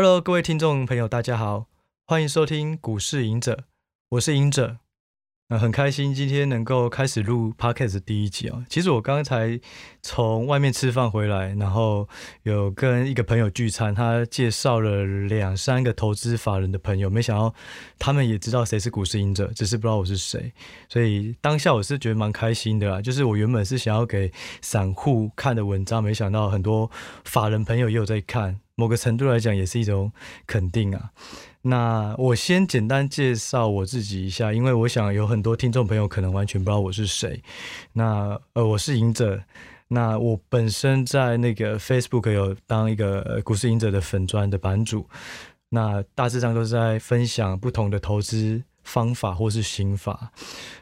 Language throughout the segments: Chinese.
Hello，各位听众朋友，大家好，欢迎收听股市隐者，我是隐者。那很开心今天能够开始录 Podcast 第一集哦。其实我刚才从外面吃饭回来，然后有跟一个朋友聚餐，他介绍了两三个投资法人的朋友，没想到他们也知道谁是股市隐者，只是不知道我是谁。所以当下我是觉得蛮开心的啦。就是我原本是想要给散户看的文章，没想到很多法人朋友也有在看，某个程度来讲也是一种肯定啊。那我先简单介绍我自己一下，因为我想有很多听众朋友可能完全不知道我是谁。那呃，我是隐者。那我本身在那个 Facebook 有当一个股市隐者的粉专的版主。那大致上都是在分享不同的投资方法或是心法。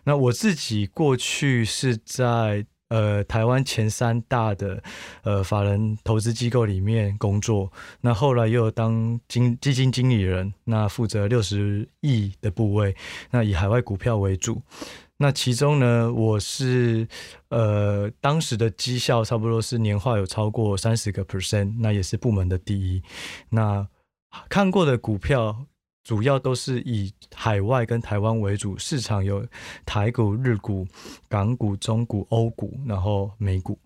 那我自己过去是在。呃，台湾前三大的呃法人投资机构里面工作，那后来又当经基金经理人，那负责六十亿的部位，那以海外股票为主。那其中呢，我是呃当时的绩效差不多是年化有超过三十个 percent，那也是部门的第一。那看过的股票。主要都是以海外跟台湾为主，市场有台股、日股、港股、中股、欧股，然后美股。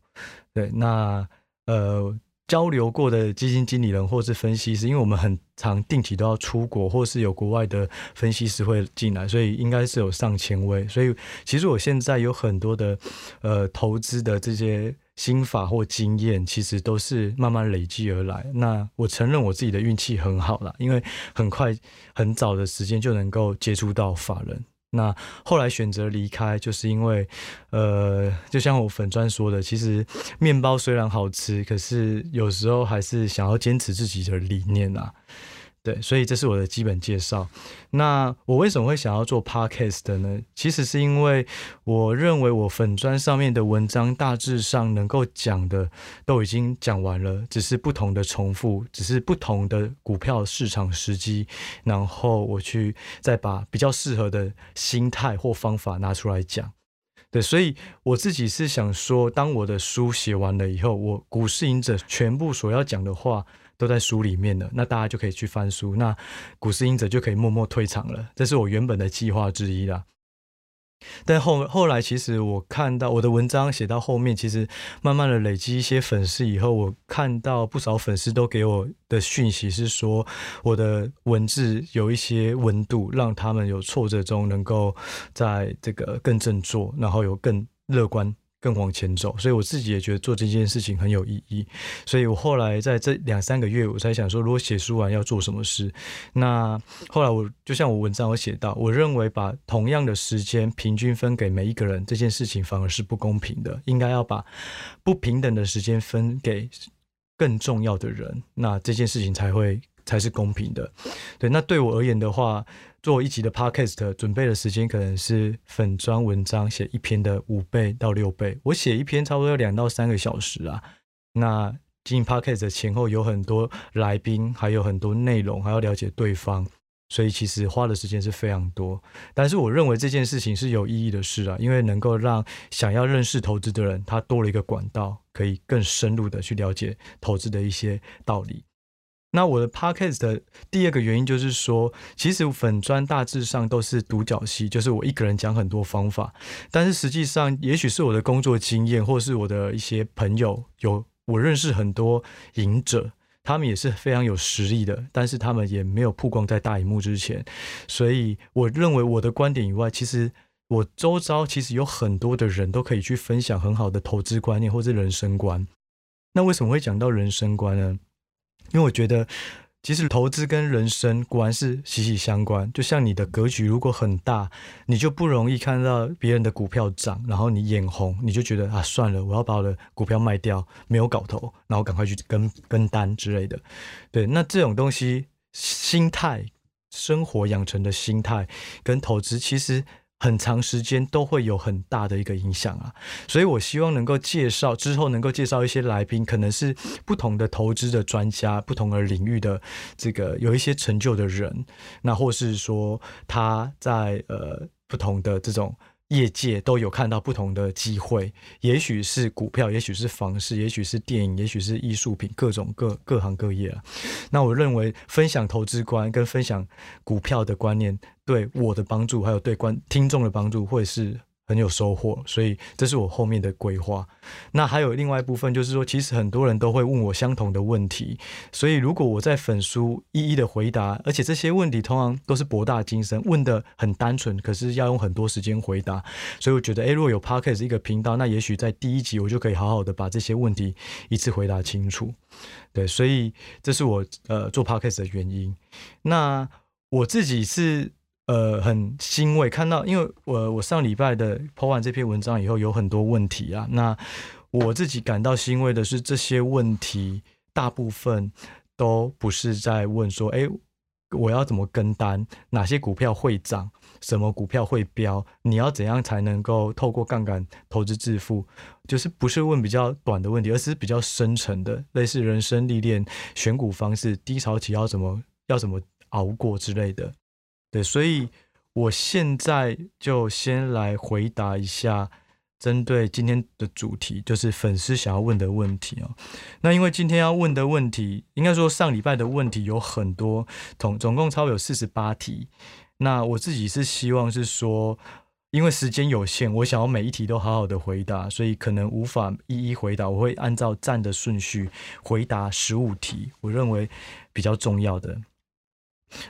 对，那呃交流过的基金经理人或是分析师，因为我们很常定期都要出国，或是有国外的分析师会进来，所以应该是有上千位。所以其实我现在有很多的呃投资的这些。心法或经验其实都是慢慢累积而来。那我承认我自己的运气很好啦，因为很快很早的时间就能够接触到法人。那后来选择离开，就是因为，呃，就像我粉砖说的，其实面包虽然好吃，可是有时候还是想要坚持自己的理念啊。对，所以这是我的基本介绍。那我为什么会想要做 Podcast 的呢？其实是因为我认为我粉砖上面的文章大致上能够讲的都已经讲完了，只是不同的重复，只是不同的股票市场时机，然后我去再把比较适合的心态或方法拿出来讲。对，所以我自己是想说，当我的书写完了以后，我股市赢者全部所要讲的话。都在书里面了，那大家就可以去翻书，那股市隐者就可以默默退场了。这是我原本的计划之一啦。但后后来，其实我看到我的文章写到后面，其实慢慢的累积一些粉丝以后，我看到不少粉丝都给我的讯息是说，我的文字有一些温度，让他们有挫折中能够在这个更振作，然后有更乐观。更往前走，所以我自己也觉得做这件事情很有意义。所以我后来在这两三个月，我才想说，如果写书完要做什么事。那后来我就像我文章有写到，我认为把同样的时间平均分给每一个人，这件事情反而是不公平的。应该要把不平等的时间分给更重要的人，那这件事情才会才是公平的。对，那对我而言的话。做一集的 podcast，准备的时间可能是粉专文章写一篇的五倍到六倍。我写一篇差不多要两到三个小时啊。那进 podcast 前后有很多来宾，还有很多内容，还要了解对方，所以其实花的时间是非常多。但是我认为这件事情是有意义的事啊，因为能够让想要认识投资的人，他多了一个管道，可以更深入的去了解投资的一些道理。那我的 podcast 的第二个原因就是说，其实粉砖大致上都是独角戏，就是我一个人讲很多方法，但是实际上，也许是我的工作经验，或是我的一些朋友，有我认识很多隐者，他们也是非常有实力的，但是他们也没有曝光在大荧幕之前，所以我认为我的观点以外，其实我周遭其实有很多的人都可以去分享很好的投资观念或是人生观。那为什么会讲到人生观呢？因为我觉得，其实投资跟人生果然是息息相关。就像你的格局如果很大，你就不容易看到别人的股票涨，然后你眼红，你就觉得啊，算了，我要把我的股票卖掉，没有搞头，然后赶快去跟跟单之类的。对，那这种东西，心态、生活养成的心态跟投资，其实。很长时间都会有很大的一个影响啊，所以我希望能够介绍之后能够介绍一些来宾，可能是不同的投资的专家，不同的领域的这个有一些成就的人，那或是说他在呃不同的这种业界都有看到不同的机会，也许是股票，也许是房市，也许是电影，也许是艺术品，各种各各行各业啊。那我认为分享投资观跟分享股票的观念，对我的帮助，还有对观听众的帮助，会是。很有收获，所以这是我后面的规划。那还有另外一部分，就是说，其实很多人都会问我相同的问题，所以如果我在粉书一一的回答，而且这些问题通常都是博大精深，问得很单纯，可是要用很多时间回答，所以我觉得，诶，如果有 Podcast 一个频道，那也许在第一集我就可以好好的把这些问题一次回答清楚。对，所以这是我呃做 Podcast 的原因。那我自己是。呃，很欣慰看到，因为我我上礼拜的 po 完这篇文章以后，有很多问题啊。那我自己感到欣慰的是，这些问题大部分都不是在问说，哎，我要怎么跟单，哪些股票会涨，什么股票会飙，你要怎样才能够透过杠杆投资致富？就是不是问比较短的问题，而是比较深层的，类似人生历练、选股方式、低潮期要怎么要怎么熬过之类的。对，所以我现在就先来回答一下，针对今天的主题，就是粉丝想要问的问题哦。那因为今天要问的问题，应该说上礼拜的问题有很多，总总共超有四十八题。那我自己是希望是说，因为时间有限，我想要每一题都好好的回答，所以可能无法一一回答。我会按照站的顺序回答十五题，我认为比较重要的。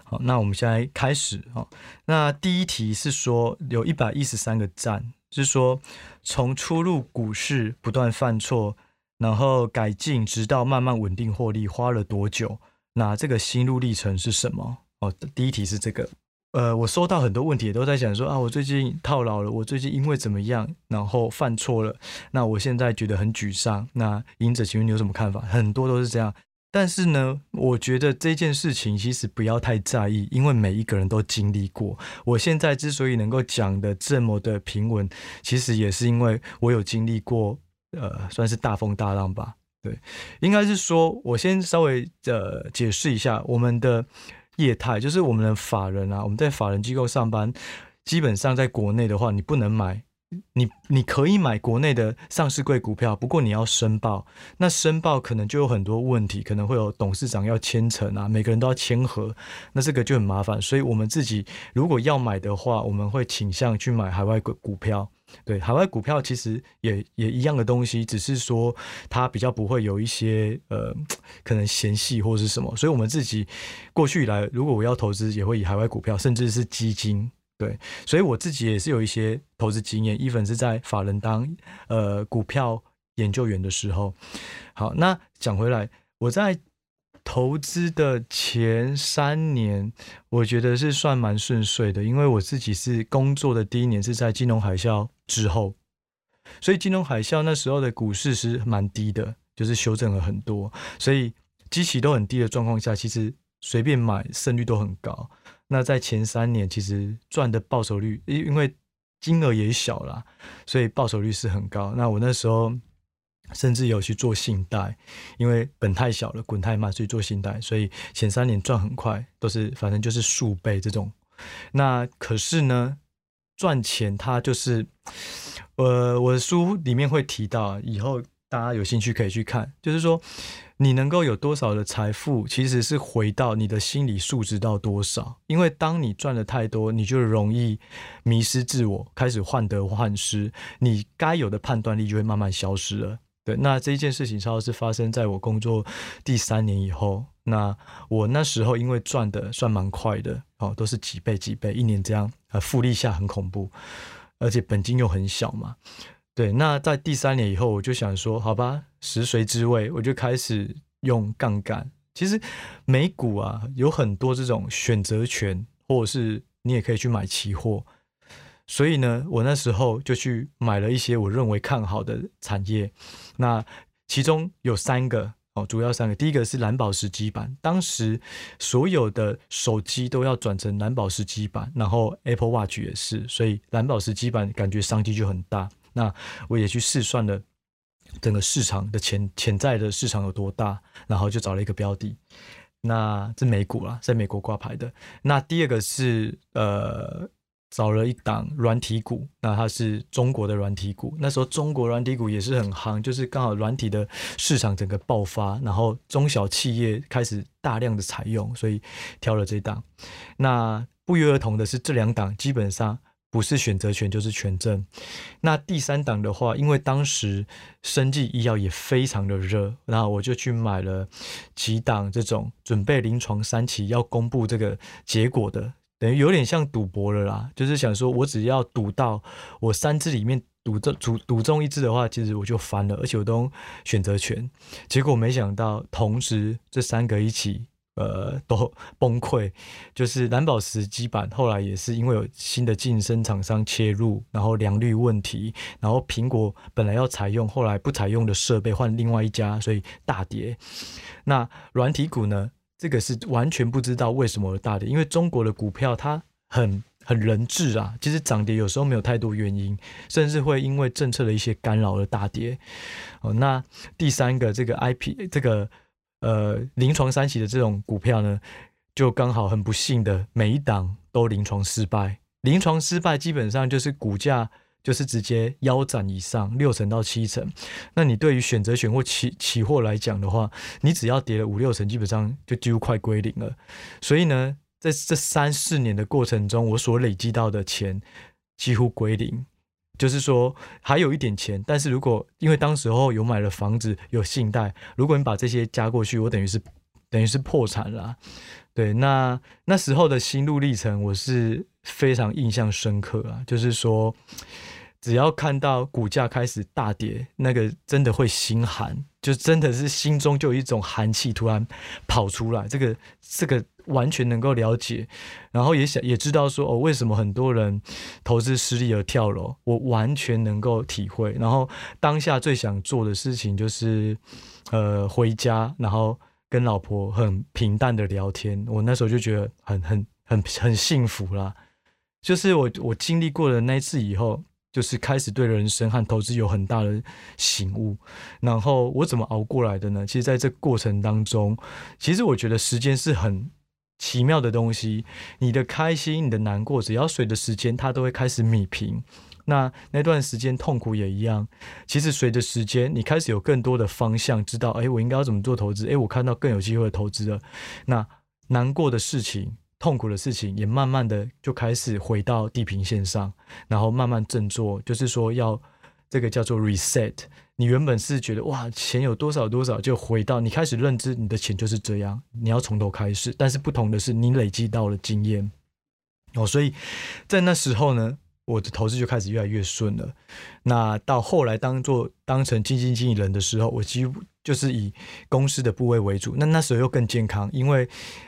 好，那我们现在开始。好，那第一题是说有一百一十三个赞，是说从初入股市不断犯错，然后改进，直到慢慢稳定获利，花了多久？那这个心路历程是什么？哦，第一题是这个。呃，我收到很多问题，也都在讲说啊，我最近套牢了，我最近因为怎么样，然后犯错了，那我现在觉得很沮丧。那赢者，请问你有什么看法？很多都是这样。但是呢，我觉得这件事情其实不要太在意，因为每一个人都经历过。我现在之所以能够讲的这么的平稳，其实也是因为我有经历过，呃，算是大风大浪吧。对，应该是说，我先稍微呃解释一下我们的业态，就是我们的法人啊，我们在法人机构上班，基本上在国内的话，你不能买。你你可以买国内的上市柜股票，不过你要申报，那申报可能就有很多问题，可能会有董事长要签成啊，每个人都要签核，那这个就很麻烦。所以我们自己如果要买的话，我们会倾向去买海外股股票。对，海外股票其实也也一样的东西，只是说它比较不会有一些呃可能嫌隙或是什么。所以我们自己过去以来，如果我要投资，也会以海外股票，甚至是基金。对，所以我自己也是有一些投资经验，even 是在法人当呃股票研究员的时候。好，那讲回来，我在投资的前三年，我觉得是算蛮顺遂的，因为我自己是工作的第一年是在金融海啸之后，所以金融海啸那时候的股市是蛮低的，就是修正了很多，所以基期都很低的状况下，其实随便买胜率都很高。那在前三年，其实赚的报酬率，因因为金额也小啦，所以报酬率是很高。那我那时候甚至有去做信贷，因为本太小了，滚太慢，所以做信贷，所以前三年赚很快，都是反正就是数倍这种。那可是呢，赚钱它就是，呃，我的书里面会提到，以后大家有兴趣可以去看，就是说。你能够有多少的财富，其实是回到你的心理素质到多少。因为当你赚的太多，你就容易迷失自我，开始患得患失，你该有的判断力就会慢慢消失了。对，那这一件事情，超是发生在我工作第三年以后。那我那时候因为赚的算蛮快的，哦，都是几倍几倍，一年这样，呃，复利下很恐怖，而且本金又很小嘛。对，那在第三年以后，我就想说，好吧，食髓知味，我就开始用杠杆。其实美股啊，有很多这种选择权，或者是你也可以去买期货。所以呢，我那时候就去买了一些我认为看好的产业。那其中有三个哦，主要三个，第一个是蓝宝石基板，当时所有的手机都要转成蓝宝石基板，然后 Apple Watch 也是，所以蓝宝石基板感觉商机就很大。那我也去试算了整个市场的潜潜在的市场有多大，然后就找了一个标的，那这美股啦，在美国挂牌的。那第二个是呃找了一档软体股，那它是中国的软体股。那时候中国软体股也是很夯，就是刚好软体的市场整个爆发，然后中小企业开始大量的采用，所以挑了这档。那不约而同的是，这两档基本上不是选择权就是权证。那第三档的话，因为当时生技医药也非常的热，然后我就去买了几档这种准备临床三期要公布这个结果的。等于有点像赌博了啦，就是想说，我只要赌到我三只里面赌中赌赌中一只的话，其实我就翻了，而且我都选择权。结果没想到，同时这三个一起，呃，都 崩溃。就是蓝宝石基板后来也是因为有新的晋升厂商切入，然后良率问题，然后苹果本来要采用，后来不采用的设备换另外一家，所以大跌。那软体股呢？这个是完全不知道为什么而大跌，因为中国的股票它很很人质啊，其实涨跌有时候没有太多原因，甚至会因为政策的一些干扰而大跌。哦，那第三个这个 IP 这个呃临床三期的这种股票呢，就刚好很不幸的每一档都临床失败，临床失败基本上就是股价。就是直接腰斩以上六成到七成，那你对于选择选或期期货来讲的话，你只要跌了五六成，基本上就几乎快归零了。所以呢，在这三四年的过程中，我所累积到的钱几乎归零，就是说还有一点钱，但是如果因为当时候有买了房子有信贷，如果你把这些加过去，我等于是等于是破产了。对，那那时候的心路历程，我是非常印象深刻啊，就是说。只要看到股价开始大跌，那个真的会心寒，就真的是心中就有一种寒气突然跑出来。这个这个完全能够了解，然后也想也知道说哦，为什么很多人投资失利而跳楼，我完全能够体会。然后当下最想做的事情就是，呃，回家，然后跟老婆很平淡的聊天。我那时候就觉得很很很很幸福啦，就是我我经历过了那一次以后。就是开始对人生和投资有很大的醒悟，然后我怎么熬过来的呢？其实，在这过程当中，其实我觉得时间是很奇妙的东西。你的开心、你的难过，只要随着时间，它都会开始米平。那那段时间痛苦也一样。其实随着时间，你开始有更多的方向，知道，哎，我应该要怎么做投资？哎，我看到更有机会的投资了。那难过的事情。痛苦的事情也慢慢的就开始回到地平线上，然后慢慢振作，就是说要这个叫做 reset。你原本是觉得哇，钱有多少多少，就回到你开始认知你的钱就是这样，你要从头开始。但是不同的是，你累积到了经验哦，所以在那时候呢，我的投资就开始越来越顺了。那到后来当做当成基金经理人的时候，我几乎。就是以公司的部位为主，那那时候又更健康，因为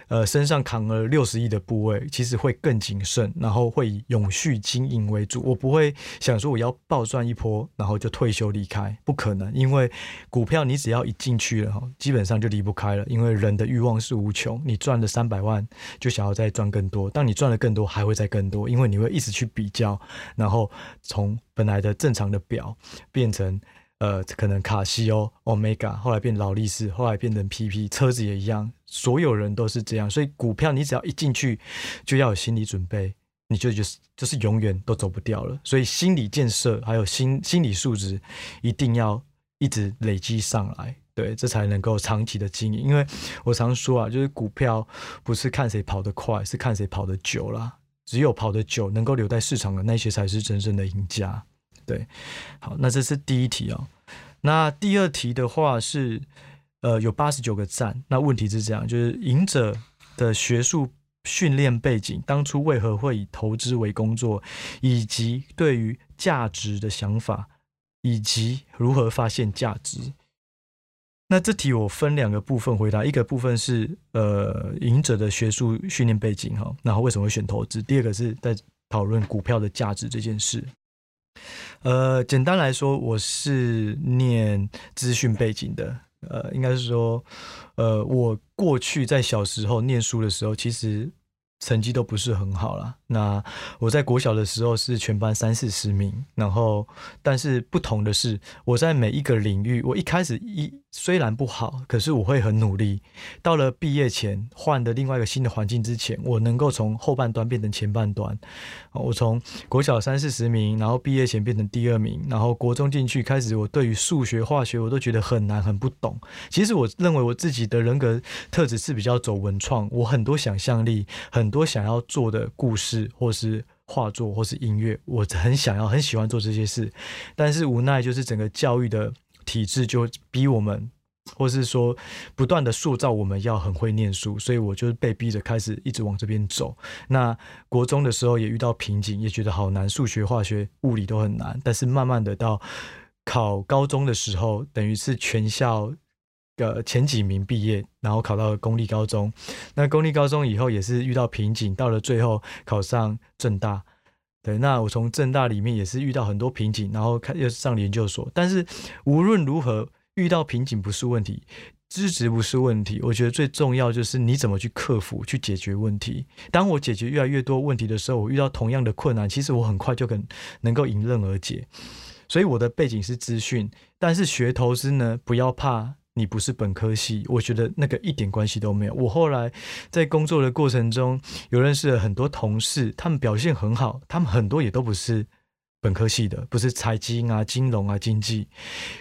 呃身上扛了六十亿的部位，其实会更谨慎，然后会以永续经营为主。我不会想说我要暴赚一波，然后就退休离开，不可能，因为股票你只要一进去了，基本上就离不开了，因为人的欲望是无穷。你赚了三百万，就想要再赚更多，当你赚了更多，还会再更多，因为你会一直去比较，然后从本来的正常的表变成。呃，可能卡西欧、Omega，后来变劳力士，后来变成 PP，车子也一样，所有人都是这样。所以股票你只要一进去，就要有心理准备，你就就是就是永远都走不掉了。所以心理建设还有心心理素质一定要一直累积上来，对，这才能够长期的经营。因为我常说啊，就是股票不是看谁跑得快，是看谁跑得久啦。只有跑得久，能够留在市场的那些才是真正的赢家。对，好，那这是第一题哦。那第二题的话是，呃，有八十九个赞。那问题是这样，就是赢者的学术训练背景，当初为何会以投资为工作，以及对于价值的想法，以及如何发现价值。那这题我分两个部分回答，一个部分是呃赢者的学术训练背景哈，然后为什么会选投资？第二个是在讨论股票的价值这件事。呃，简单来说，我是念资讯背景的。呃，应该是说，呃，我过去在小时候念书的时候，其实成绩都不是很好啦。那我在国小的时候是全班三四十名，然后，但是不同的是，我在每一个领域，我一开始一虽然不好，可是我会很努力。到了毕业前，换的另外一个新的环境之前，我能够从后半段变成前半段。我从国小三四十名，然后毕业前变成第二名，然后国中进去开始，我对于数学、化学我都觉得很难、很不懂。其实我认为我自己的人格特质是比较走文创，我很多想象力，很多想要做的故事，或是画作，或是音乐，我很想要、很喜欢做这些事。但是无奈就是整个教育的。体制就逼我们，或是说不断的塑造我们要很会念书，所以我就被逼着开始一直往这边走。那国中的时候也遇到瓶颈，也觉得好难，数学、化学、物理都很难。但是慢慢的到考高中的时候，等于是全校个前几名毕业，然后考到了公立高中。那公立高中以后也是遇到瓶颈，到了最后考上正大。对，那我从正大里面也是遇到很多瓶颈，然后开又上研究所。但是无论如何，遇到瓶颈不是问题，资质不是问题。我觉得最重要就是你怎么去克服、去解决问题。当我解决越来越多问题的时候，我遇到同样的困难，其实我很快就能能够迎刃而解。所以我的背景是资讯，但是学投资呢，不要怕。你不是本科系，我觉得那个一点关系都没有。我后来在工作的过程中，有认识了很多同事，他们表现很好，他们很多也都不是本科系的，不是财经啊、金融啊、经济。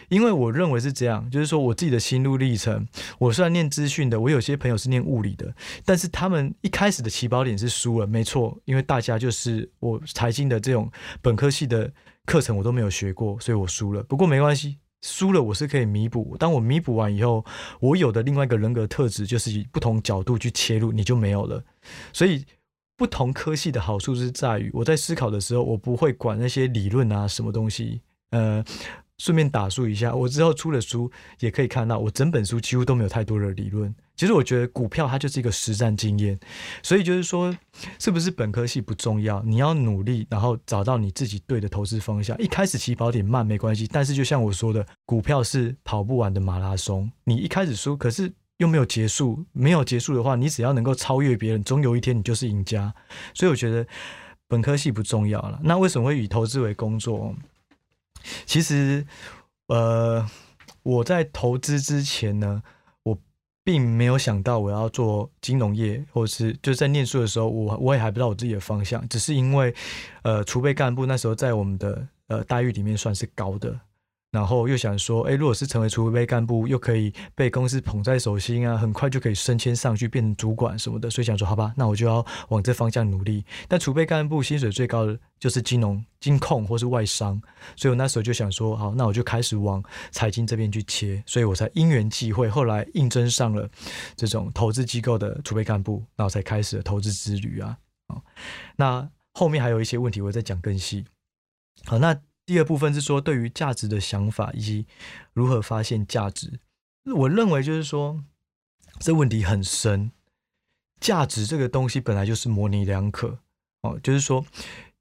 因为我认为是这样，就是说我自己的心路历程。我虽然念资讯的，我有些朋友是念物理的，但是他们一开始的起跑点是输了，没错，因为大家就是我财经的这种本科系的课程我都没有学过，所以我输了。不过没关系。输了我是可以弥补，当我弥补完以后，我有的另外一个人格特质就是以不同角度去切入，你就没有了。所以不同科系的好处是在于，我在思考的时候，我不会管那些理论啊什么东西，呃。顺便打书一下，我之后出了书也可以看到，我整本书几乎都没有太多的理论。其实我觉得股票它就是一个实战经验，所以就是说，是不是本科系不重要，你要努力，然后找到你自己对的投资方向。一开始起跑点慢没关系，但是就像我说的，股票是跑不完的马拉松。你一开始输，可是又没有结束，没有结束的话，你只要能够超越别人，总有一天你就是赢家。所以我觉得本科系不重要了。那为什么会以投资为工作？其实，呃，我在投资之前呢，我并没有想到我要做金融业，或是就在念书的时候，我我也还不知道我自己的方向，只是因为，呃，储备干部那时候在我们的呃待遇里面算是高的。然后又想说，哎，如果是成为储备干部，又可以被公司捧在手心啊，很快就可以升迁上去，变成主管什么的，所以想说，好吧，那我就要往这方向努力。但储备干部薪水最高的就是金融、金控或是外商，所以我那时候就想说，好，那我就开始往财经这边去切，所以我才因缘际会，后来应征上了这种投资机构的储备干部，然后才开始了投资之旅啊。那后面还有一些问题，我再讲更细。好，那。第二部分是说，对于价值的想法以及如何发现价值。我认为就是说，这问题很深。价值这个东西本来就是模棱两可哦，就是说，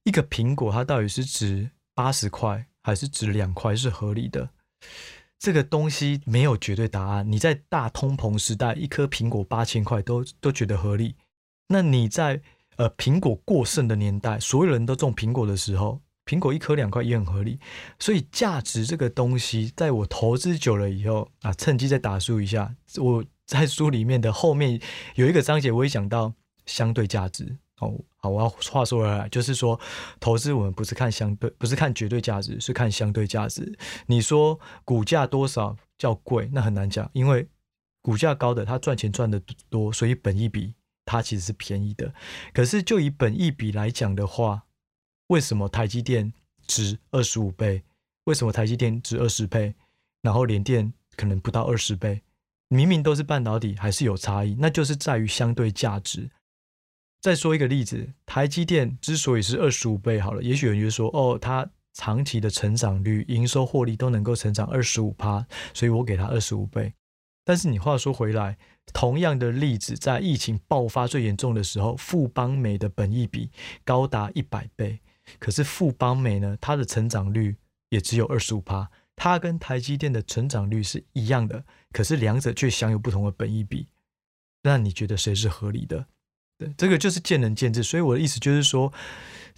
一个苹果它到底是值八十块还是值两块是合理的。这个东西没有绝对答案。你在大通膨时代，一颗苹果八千块都都觉得合理。那你在呃苹果过剩的年代，所有人都种苹果的时候。苹果一颗两块也很合理，所以价值这个东西，在我投资久了以后啊，趁机再打书一下。我在书里面的后面有一个章节，我也讲到相对价值。哦，好，我要话说回来，就是说投资我们不是看相对，不是看绝对价值，是看相对价值。你说股价多少叫贵，那很难讲，因为股价高的它赚钱赚得多，所以本一比它其实是便宜的。可是就以本一比来讲的话，为什么台积电值二十五倍？为什么台积电值二十倍？然后联电可能不到二十倍？明明都是半导体，还是有差异，那就是在于相对价值。再说一个例子，台积电之所以是二十五倍，好了，也许有人就说，哦，它长期的成长率、营收获利都能够成长二十五趴，所以我给它二十五倍。但是你话说回来，同样的例子，在疫情爆发最严重的时候，富邦美的本益比高达一百倍。可是富邦美呢，它的成长率也只有二十五趴，它跟台积电的成长率是一样的，可是两者却享有不同的本益比。那你觉得谁是合理的？对，这个就是见仁见智。所以我的意思就是说，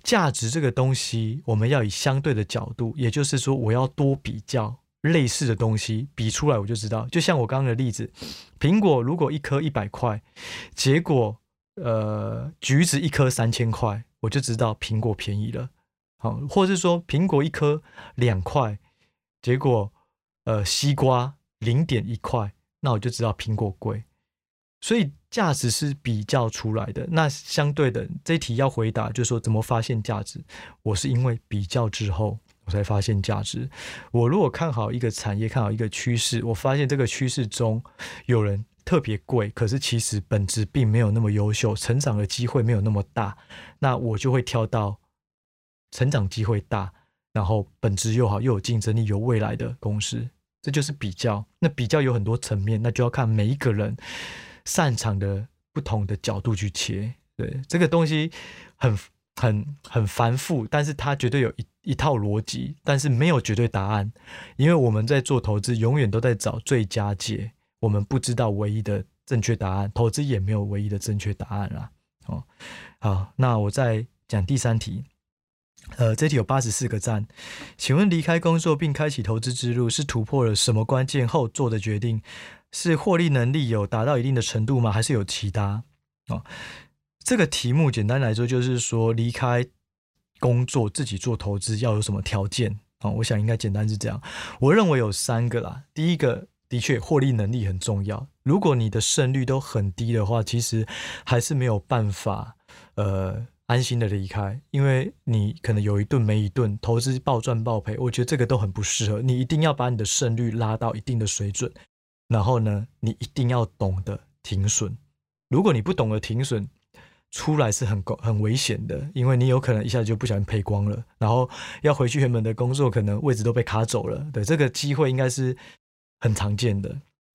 价值这个东西，我们要以相对的角度，也就是说，我要多比较，类似的东西比出来，我就知道。就像我刚刚的例子，苹果如果一颗一百块，结果呃橘子一颗三千块，我就知道苹果便宜了。好，或者是说苹果一颗两块，结果呃西瓜零点一块，那我就知道苹果贵。所以价值是比较出来的。那相对的，这题要回答就是说怎么发现价值？我是因为比较之后。我才发现价值。我如果看好一个产业，看好一个趋势，我发现这个趋势中有人特别贵，可是其实本质并没有那么优秀，成长的机会没有那么大，那我就会挑到成长机会大，然后本质又好又有竞争力、有未来的公司。这就是比较。那比较有很多层面，那就要看每一个人擅长的不同的角度去切。对，这个东西很。很很繁复，但是它绝对有一一套逻辑，但是没有绝对答案，因为我们在做投资，永远都在找最佳解，我们不知道唯一的正确答案，投资也没有唯一的正确答案啦。哦，好，那我再讲第三题，呃，这题有八十四个赞，请问离开工作并开启投资之路，是突破了什么关键后做的决定？是获利能力有达到一定的程度吗？还是有其他？哦。这个题目简单来说就是说，离开工作自己做投资要有什么条件啊？我想应该简单是这样。我认为有三个啦。第一个，的确获利能力很重要。如果你的胜率都很低的话，其实还是没有办法呃安心的离开，因为你可能有一顿没一顿，投资暴赚暴赔，我觉得这个都很不适合。你一定要把你的胜率拉到一定的水准，然后呢，你一定要懂得停损。如果你不懂得停损，出来是很高很危险的，因为你有可能一下子就不小心赔光了，然后要回去原本的工作，可能位置都被卡走了。对，这个机会应该是很常见的，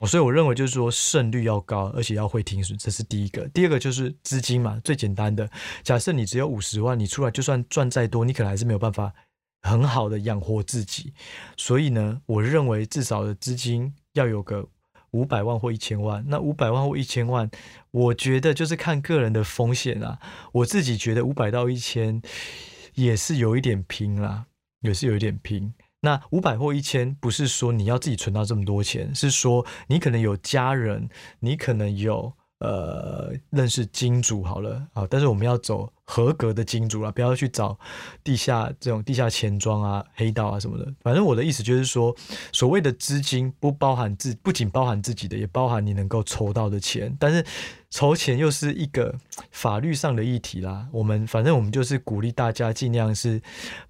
所以我认为就是说胜率要高，而且要会停损，这是第一个。第二个就是资金嘛，最简单的，假设你只有五十万，你出来就算赚再多，你可能还是没有办法很好的养活自己。所以呢，我认为至少的资金要有个。五百万或一千万，那五百万或一千万，我觉得就是看个人的风险啊。我自己觉得五百到一千也是有一点拼啦，也是有一点拼。那五百或一千，不是说你要自己存到这么多钱，是说你可能有家人，你可能有。呃，认识金主好了啊，但是我们要走合格的金主啊，不要去找地下这种地下钱庄啊、黑道啊什么的。反正我的意思就是说，所谓的资金不包含自，不仅包含自己的，也包含你能够筹到的钱。但是筹钱又是一个法律上的议题啦。我们反正我们就是鼓励大家尽量是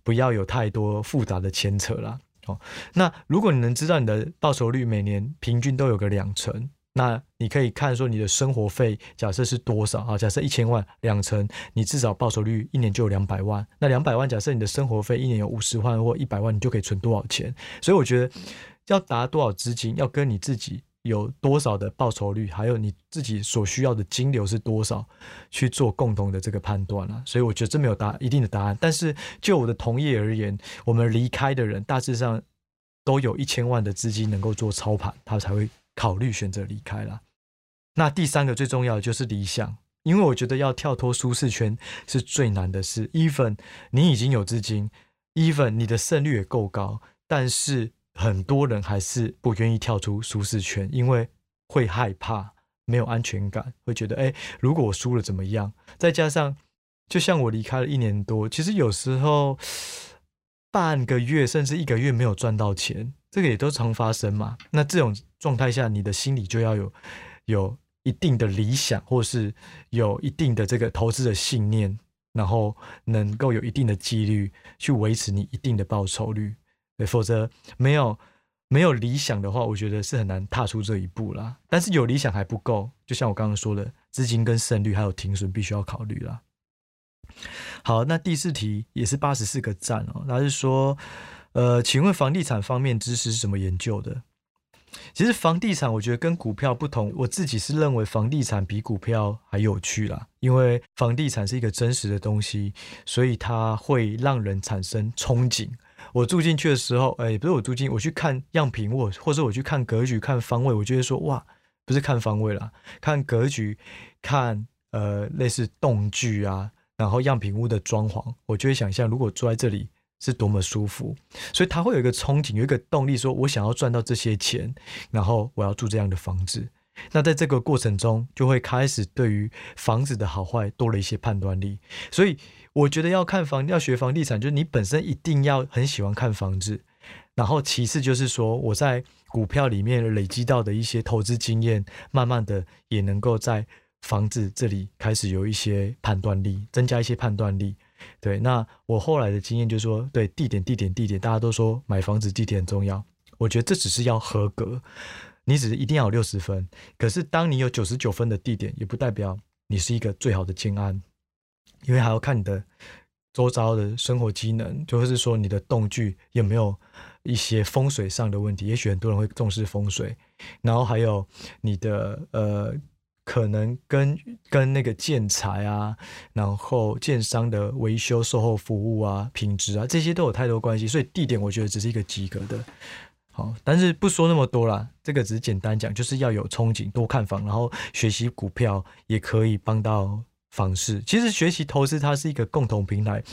不要有太多复杂的牵扯啦。哦，那如果你能知道你的报酬率每年平均都有个两成。那你可以看说你的生活费假设是多少啊？假设一千万两成，你至少报酬率一年就有两百万。那两百万，假设你的生活费一年有五十万或一百万，你就可以存多少钱？所以我觉得要达多少资金，要跟你自己有多少的报酬率，还有你自己所需要的金流是多少去做共同的这个判断啊。所以我觉得这没有答一定的答案。但是就我的同业而言，我们离开的人大致上都有一千万的资金能够做操盘，他才会。考虑选择离开了。那第三个最重要的就是理想，因为我觉得要跳脱舒适圈是最难的事。even 你已经有资金，even 你的胜率也够高，但是很多人还是不愿意跳出舒适圈，因为会害怕，没有安全感，会觉得哎，如果我输了怎么样？再加上，就像我离开了一年多，其实有时候半个月甚至一个月没有赚到钱。这个也都常发生嘛。那这种状态下，你的心里就要有有一定的理想，或是有一定的这个投资的信念，然后能够有一定的纪律去维持你一定的报酬率。对，否则没有没有理想的话，我觉得是很难踏出这一步啦。但是有理想还不够，就像我刚刚说的，资金跟胜率还有停损必须要考虑啦。好，那第四题也是八十四个赞哦，那是说。呃，请问房地产方面知识是怎么研究的？其实房地产我觉得跟股票不同，我自己是认为房地产比股票还有趣啦，因为房地产是一个真实的东西，所以它会让人产生憧憬。我住进去的时候，哎，不是我住进，我去看样品屋，或者我去看格局、看方位，我觉得说哇，不是看方位啦，看格局，看呃类似动距啊，然后样品屋的装潢，我就会想象如果住在这里。是多么舒服，所以他会有一个憧憬，有一个动力，说我想要赚到这些钱，然后我要住这样的房子。那在这个过程中，就会开始对于房子的好坏多了一些判断力。所以我觉得要看房，要学房地产，就是你本身一定要很喜欢看房子，然后其次就是说我在股票里面累积到的一些投资经验，慢慢的也能够在房子这里开始有一些判断力，增加一些判断力。对，那我后来的经验就是说，对，地点、地点、地点，大家都说买房子地点很重要。我觉得这只是要合格，你只是一定要有六十分。可是当你有九十九分的地点，也不代表你是一个最好的建安，因为还要看你的周遭的生活机能，就是说你的动距有没有一些风水上的问题。也许很多人会重视风水，然后还有你的呃。可能跟跟那个建材啊，然后建商的维修售后服务啊、品质啊，这些都有太多关系。所以地点我觉得只是一个及格的，好，但是不说那么多啦，这个只是简单讲，就是要有憧憬，多看房，然后学习股票也可以帮到方式。其实学习投资它是一个共同平台，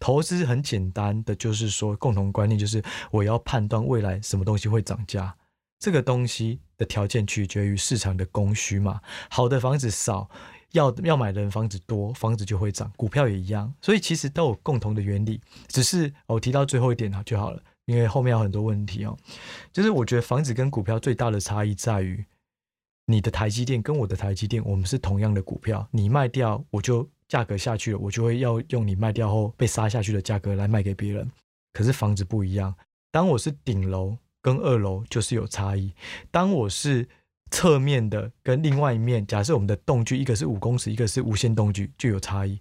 投资很简单的，就是说共同观念就是我要判断未来什么东西会涨价。这个东西的条件取决于市场的供需嘛，好的房子少，要要买人房子多，房子就会涨，股票也一样，所以其实都有共同的原理，只是我提到最后一点就好了，因为后面有很多问题哦。就是我觉得房子跟股票最大的差异在于，你的台积电跟我的台积电，我们是同样的股票，你卖掉我就价格下去了，我就会要用你卖掉后被杀下去的价格来卖给别人。可是房子不一样，当我是顶楼。跟二楼就是有差异。当我是侧面的，跟另外一面，假设我们的动距一个是五公尺，一个是无限动距，就有差异。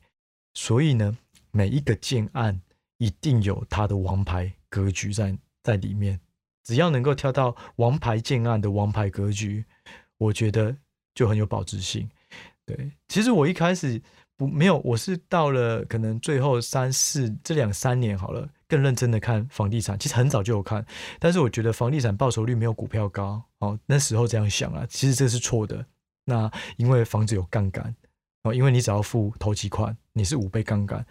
所以呢，每一个建案一定有它的王牌格局在在里面。只要能够挑到王牌建案的王牌格局，我觉得就很有保值性。对，其实我一开始不没有，我是到了可能最后三四这两三年好了。更认真的看房地产，其实很早就有看，但是我觉得房地产报酬率没有股票高哦。那时候这样想啊，其实这是错的。那因为房子有杠杆哦，因为你只要付头期款，你是五倍杠杆。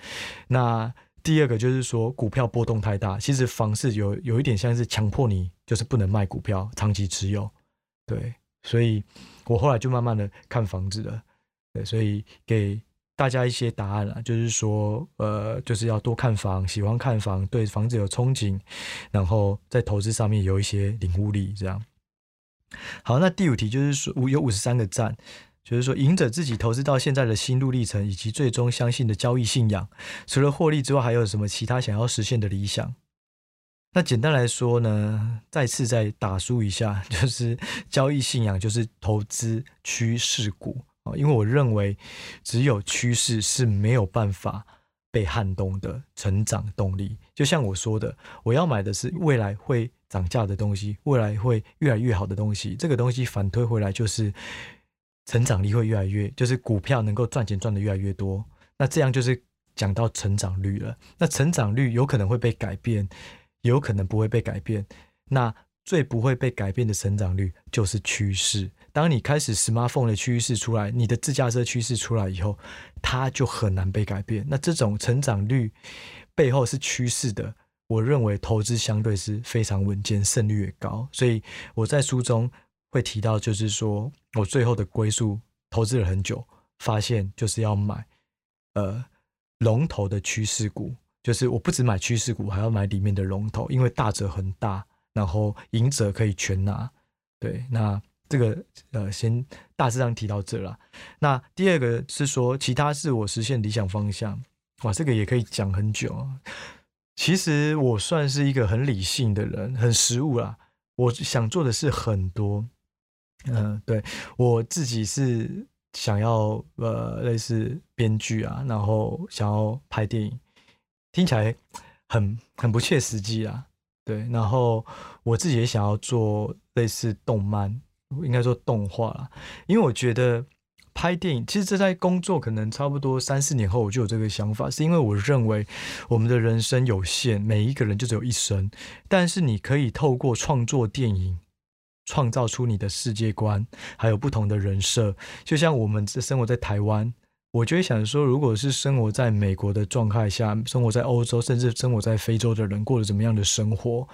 那第二个就是说股票波动太大，其实房市有有一点像是强迫你就是不能卖股票，长期持有。对，所以我后来就慢慢的看房子了。对，所以给。大家一些答案啊，就是说，呃，就是要多看房，喜欢看房，对房子有憧憬，然后在投资上面有一些领悟力，这样。好，那第五题就是说，五有五十三个赞，就是说，赢者自己投资到现在的心路历程，以及最终相信的交易信仰，除了获利之外，还有什么其他想要实现的理想？那简单来说呢，再次再打书一下，就是交易信仰就是投资趋势股啊。因为我认为，只有趋势是没有办法被撼动的成长动力。就像我说的，我要买的是未来会涨价的东西，未来会越来越好的东西。这个东西反推回来就是成长力会越来越，就是股票能够赚钱赚得越来越多。那这样就是讲到成长率了。那成长率有可能会被改变，有可能不会被改变。那最不会被改变的成长率就是趋势。当你开始 smartphone 的趋势出来，你的自驾车趋势出来以后，它就很难被改变。那这种成长率背后是趋势的，我认为投资相对是非常稳健，胜率也高。所以我在书中会提到，就是说我最后的归宿投资了很久，发现就是要买呃龙头的趋势股，就是我不只买趋势股，还要买里面的龙头，因为大者恒大，然后赢者可以全拿。对，那。这个呃，先大致上提到这了。那第二个是说，其他是我实现理想方向。哇，这个也可以讲很久。其实我算是一个很理性的人，很实务啦。我想做的事很多。嗯、对，我自己是想要呃，类似编剧啊，然后想要拍电影，听起来很很不切实际啊。对，然后我自己也想要做类似动漫。应该说动画啦，因为我觉得拍电影，其实这在工作可能差不多三四年后我就有这个想法，是因为我认为我们的人生有限，每一个人就只有一生，但是你可以透过创作电影，创造出你的世界观，还有不同的人设。就像我们这生活在台湾，我就会想说，如果是生活在美国的状态下，生活在欧洲，甚至生活在非洲的人，过了怎么样的生活？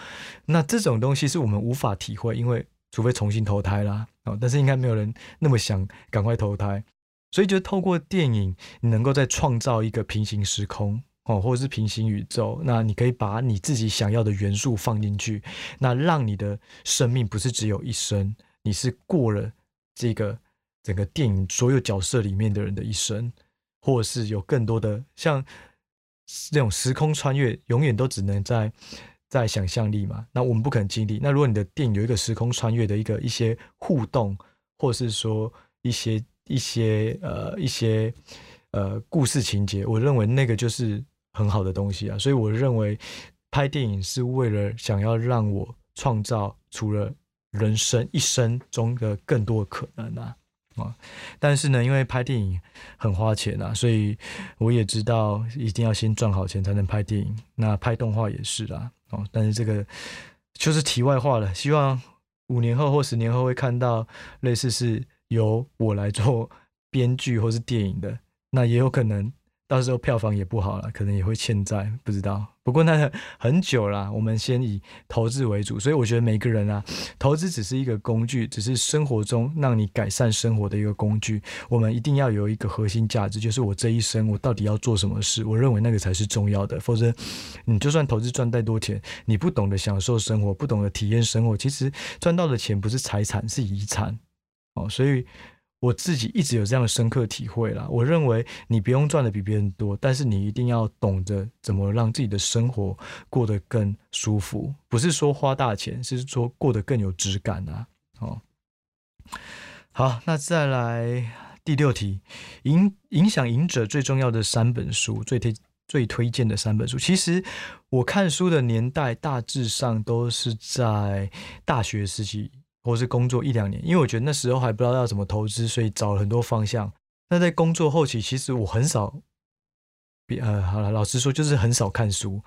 那这种东西是我们无法体会，因为除非重新投胎啦，哦，但是应该没有人那么想赶快投胎，所以就透过电影，你能够再创造一个平行时空。哦，或者是平行宇宙，那你可以把你自己想要的元素放进去，那让你的生命不是只有一生，你是过了这个整个电影所有角色里面的人的一生，或者是有更多的像那种时空穿越，永远都只能在在想象力嘛，那我们不可能经历。那如果你的电影有一个时空穿越的一个一些互动，或者是说一些一些呃一些呃故事情节，我认为那个就是。很好的东西啊，所以我认为拍电影是为了想要让我创造除了人生一生中的更多的可能啊啊！但是呢，因为拍电影很花钱啊，所以我也知道一定要先赚好钱才能拍电影。那拍动画也是啦，哦，但是这个就是题外话了。希望五年后或十年后会看到类似是由我来做编剧或是电影的，那也有可能。到时候票房也不好了，可能也会欠债，不知道。不过那很久了，我们先以投资为主。所以我觉得每个人啊，投资只是一个工具，只是生活中让你改善生活的一个工具。我们一定要有一个核心价值，就是我这一生我到底要做什么事。我认为那个才是重要的。否则，你就算投资赚再多钱，你不懂得享受生活，不懂得体验生活，其实赚到的钱不是财产，是遗产。哦，所以。我自己一直有这样的深刻体会啦。我认为你不用赚的比别人多，但是你一定要懂得怎么让自己的生活过得更舒服。不是说花大钱，是说过得更有质感啊。哦，好，那再来第六题，影影响影者最重要的三本书，最推最推荐的三本书。其实我看书的年代大致上都是在大学时期。或是工作一两年，因为我觉得那时候还不知道要怎么投资，所以找了很多方向。那在工作后期，其实我很少，呃，好了，老实说就是很少看书。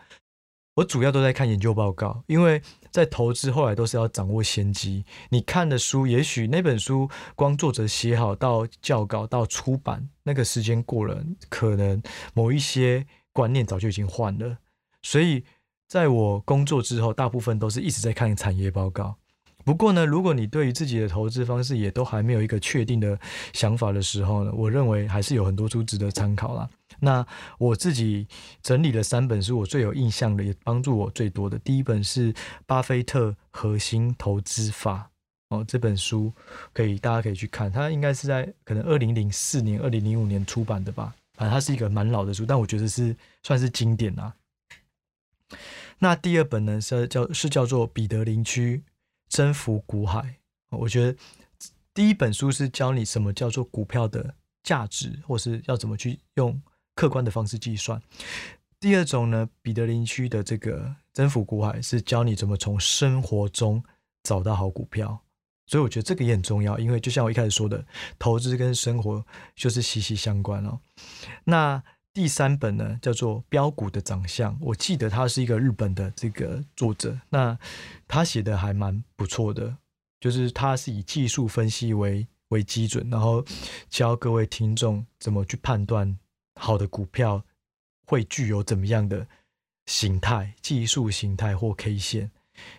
我主要都在看研究报告，因为在投资后来都是要掌握先机。你看的书，也许那本书光作者写好到校稿到出版，那个时间过了，可能某一些观念早就已经换了。所以在我工作之后，大部分都是一直在看产业报告。不过呢，如果你对于自己的投资方式也都还没有一个确定的想法的时候呢，我认为还是有很多书值得参考啦。那我自己整理了三本书，我最有印象的，也帮助我最多的。第一本是《巴菲特核心投资法》哦，这本书可以大家可以去看，它应该是在可能二零零四年、二零零五年出版的吧。反正它是一个蛮老的书，但我觉得是算是经典啦。那第二本呢是叫是叫做《彼得林区》。征服股海，我觉得第一本书是教你什么叫做股票的价值，或是要怎么去用客观的方式计算。第二种呢，彼得林区的这个征服股海是教你怎么从生活中找到好股票。所以我觉得这个也很重要，因为就像我一开始说的，投资跟生活就是息息相关哦。那第三本呢，叫做《标股的长相》，我记得他是一个日本的这个作者，那他写的还蛮不错的，就是他是以技术分析为为基准，然后教各位听众怎么去判断好的股票会具有怎么样的形态、技术形态或 K 线。